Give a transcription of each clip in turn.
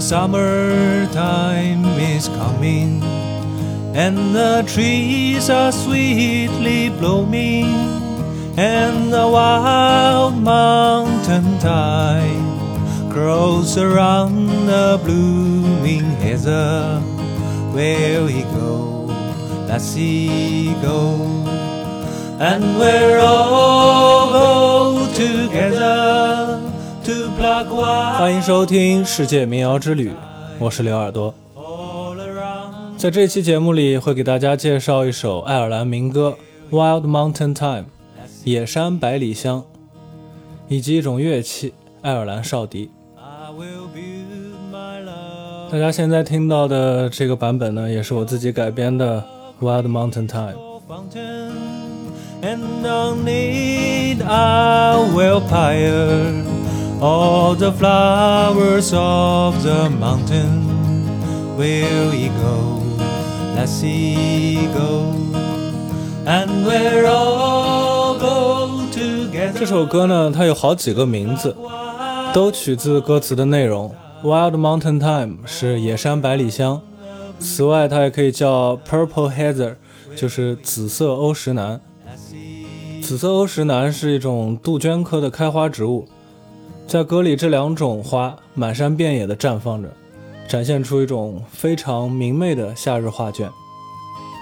summertime is coming, and the trees are sweetly blooming, and the wild mountain thyme grows around the blooming heather. Where we go, let's see go, and we're all go together. 欢迎收听世界民谣之旅，我是刘耳朵。在这期节目里，会给大家介绍一首爱尔兰民歌《Wild Mountain Time》，野山百里香，以及一种乐器——爱尔兰哨笛。大家现在听到的这个版本呢，也是我自己改编的《Wild Mountain Time》。All the flowers of the mountain. Where we go, let's see go, and we're all go together. 这首歌呢，它有好几个名字，都取自歌词的内容。Wild Mountain Time 是野山百里香，此外它也可以叫 Purple Heather，就是紫色欧石楠。紫色欧石楠是一种杜鹃科的开花植物，在歌里这两种花满山遍野地绽放着，展现出一种非常明媚的夏日画卷。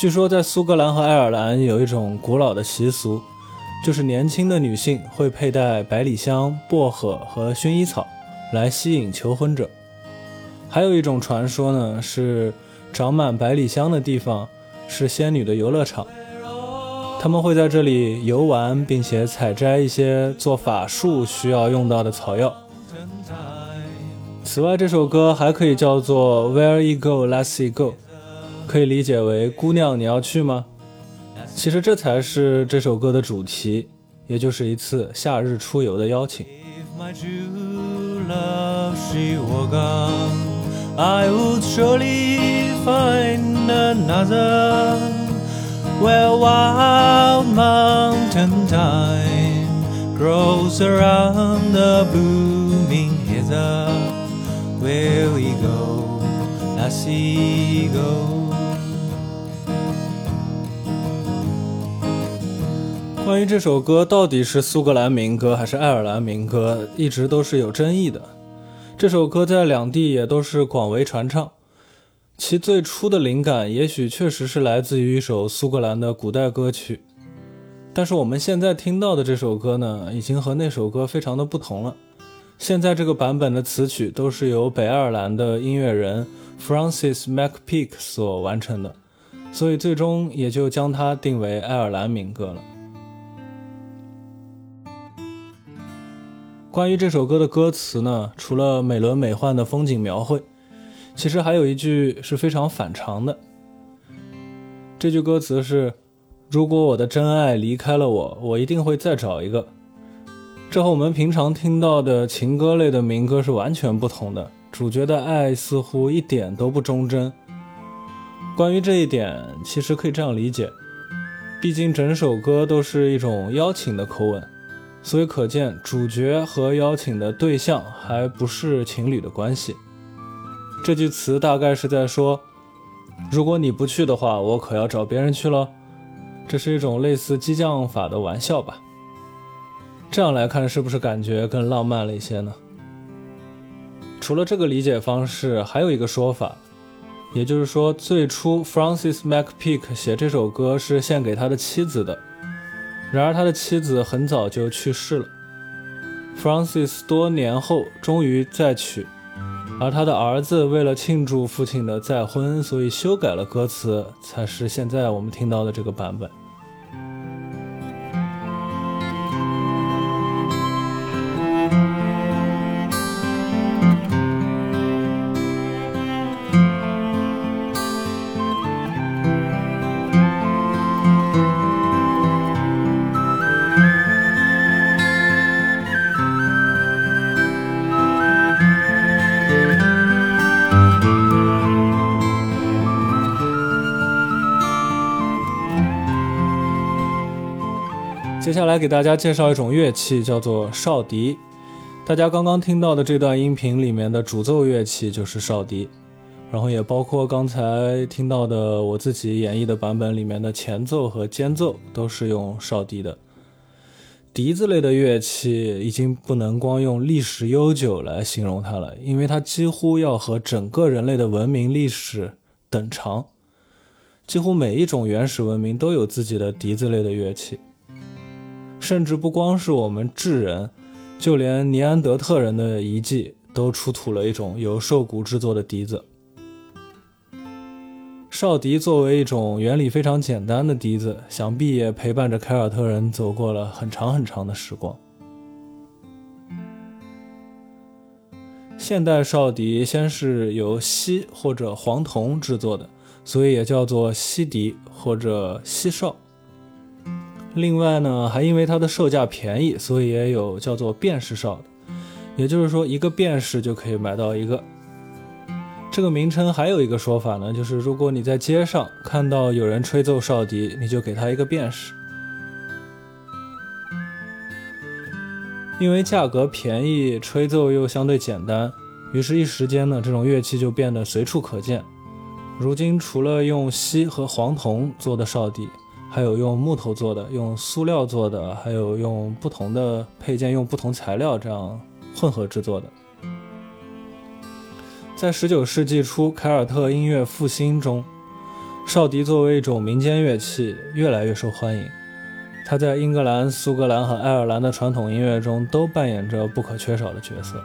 据说在苏格兰和爱尔兰有一种古老的习俗，就是年轻的女性会佩戴百里香、薄荷和薰衣草来吸引求婚者。还有一种传说呢，是长满百里香的地方是仙女的游乐场，他们会在这里游玩，并且采摘一些做法术需要用到的草药。此外，这首歌还可以叫做 Where You Go, Let's Go，可以理解为“姑娘，你要去吗？”其实这才是这首歌的主题，也就是一次夏日出游的邀请。I would surely find another. Where wild mountain thyme grows around the blooming heather. Where we go, let's see go. 关于这首歌到底是苏格兰民歌还是爱尔兰民歌，一直都是有争议的。这首歌在两地也都是广为传唱，其最初的灵感也许确实是来自于一首苏格兰的古代歌曲，但是我们现在听到的这首歌呢，已经和那首歌非常的不同了。现在这个版本的词曲都是由北爱尔兰的音乐人 Francis MacPeak 所完成的，所以最终也就将它定为爱尔兰民歌了。关于这首歌的歌词呢，除了美轮美奂的风景描绘，其实还有一句是非常反常的。这句歌词是：“如果我的真爱离开了我，我一定会再找一个。”这和我们平常听到的情歌类的民歌是完全不同的。主角的爱似乎一点都不忠贞。关于这一点，其实可以这样理解：毕竟整首歌都是一种邀请的口吻。所以可见，主角和邀请的对象还不是情侣的关系。这句词大概是在说，如果你不去的话，我可要找别人去了。这是一种类似激将法的玩笑吧？这样来看，是不是感觉更浪漫了一些呢？除了这个理解方式，还有一个说法，也就是说，最初 Francis MacPeak 写这首歌是献给他的妻子的。然而，他的妻子很早就去世了。Francis 多年后终于再娶，而他的儿子为了庆祝父亲的再婚，所以修改了歌词，才是现在我们听到的这个版本。接下来给大家介绍一种乐器，叫做哨笛。大家刚刚听到的这段音频里面的主奏乐器就是哨笛，然后也包括刚才听到的我自己演绎的版本里面的前奏和间奏都是用哨笛的。笛子类的乐器已经不能光用历史悠久来形容它了，因为它几乎要和整个人类的文明历史等长。几乎每一种原始文明都有自己的笛子类的乐器，甚至不光是我们智人，就连尼安德特人的遗迹都出土了一种由兽骨制作的笛子。哨笛作为一种原理非常简单的笛子，想必也陪伴着凯尔特人走过了很长很长的时光。现代哨笛先是由锡或者黄铜制作的，所以也叫做锡笛或者锡哨。另外呢，还因为它的售价便宜，所以也有叫做便士哨的，也就是说一个便士就可以买到一个。这个名称还有一个说法呢，就是如果你在街上看到有人吹奏哨笛，你就给他一个便士。因为价格便宜，吹奏又相对简单，于是，一时间呢，这种乐器就变得随处可见。如今，除了用锡和黄铜做的哨笛，还有用木头做的、用塑料做的，还有用不同的配件、用不同材料这样混合制作的。在十九世纪初，凯尔特音乐复兴中，哨笛作为一种民间乐器越来越受欢迎。它在英格兰、苏格兰和爱尔兰的传统音乐中都扮演着不可缺少的角色。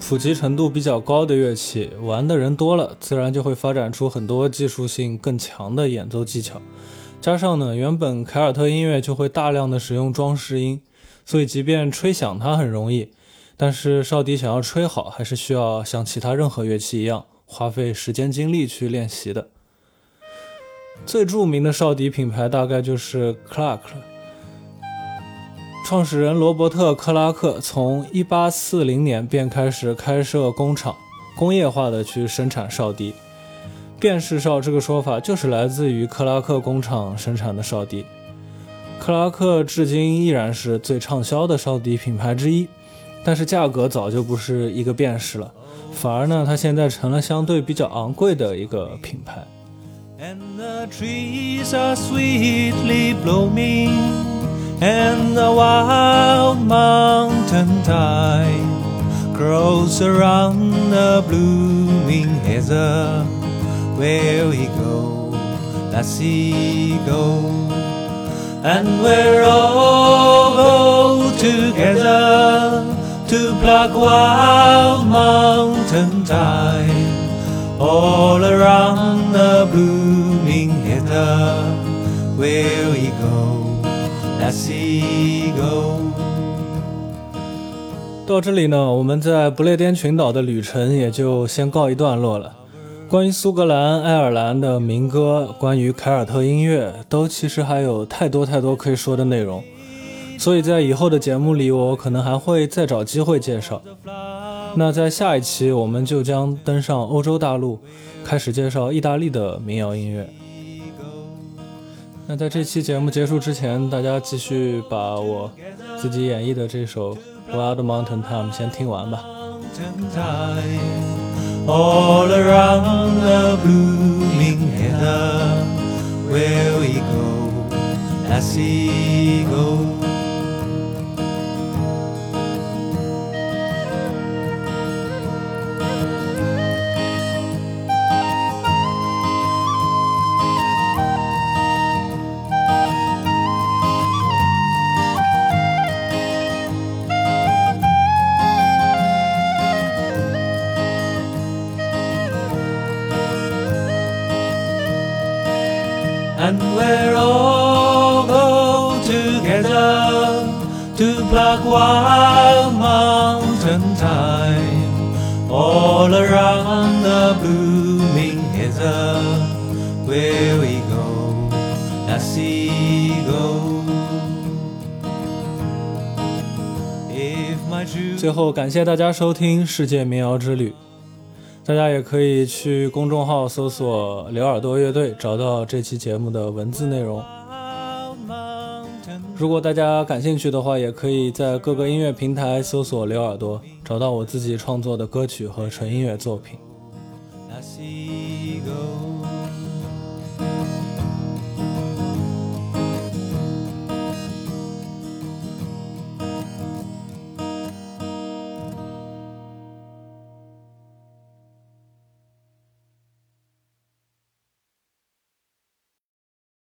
普及程度比较高的乐器，玩的人多了，自然就会发展出很多技术性更强的演奏技巧。加上呢，原本凯尔特音乐就会大量的使用装饰音，所以即便吹响它很容易，但是哨笛想要吹好，还是需要像其他任何乐器一样，花费时间精力去练习的。最著名的哨笛品牌大概就是 Clark 了。创始人罗伯特·克拉克从1840年便开始开设工厂，工业化的去生产哨笛。便士哨这个说法就是来自于克拉克工厂生产的哨笛。克拉克至今依然是最畅销的哨笛品牌之一，但是价格早就不是一个便士了，反而呢，它现在成了相对比较昂贵的一个品牌。And the trees are sweetly blooming, and the wild mountain thyme grows around the blooming heather. Where we go, lassie go, and we're all go together to pluck wild mountain thyme all around the blooming heather. Where we go. 到这里呢，我们在不列颠群岛的旅程也就先告一段落了。关于苏格兰、爱尔兰的民歌，关于凯尔特音乐，都其实还有太多太多可以说的内容。所以在以后的节目里，我可能还会再找机会介绍。那在下一期，我们就将登上欧洲大陆，开始介绍意大利的民谣音乐。那在这期节目结束之前，大家继续把我自己演绎的这首《Wild Mountain Time》先听完吧。mountain thyme all around the blooming heather. Where we go, as he go. and we'll all go together to pluck wild mountain thyme all around the blooming heather. Where we go, lassie, go. If my true 最后，感谢大家收听《世界民谣之旅》， 大家也可以去公众号搜索“刘耳朵乐队”，找到这期节目的文字内容。如果大家感兴趣的话，也可以在各个音乐平台搜索“刘耳朵”，找到我自己创作的歌曲和纯音乐作品。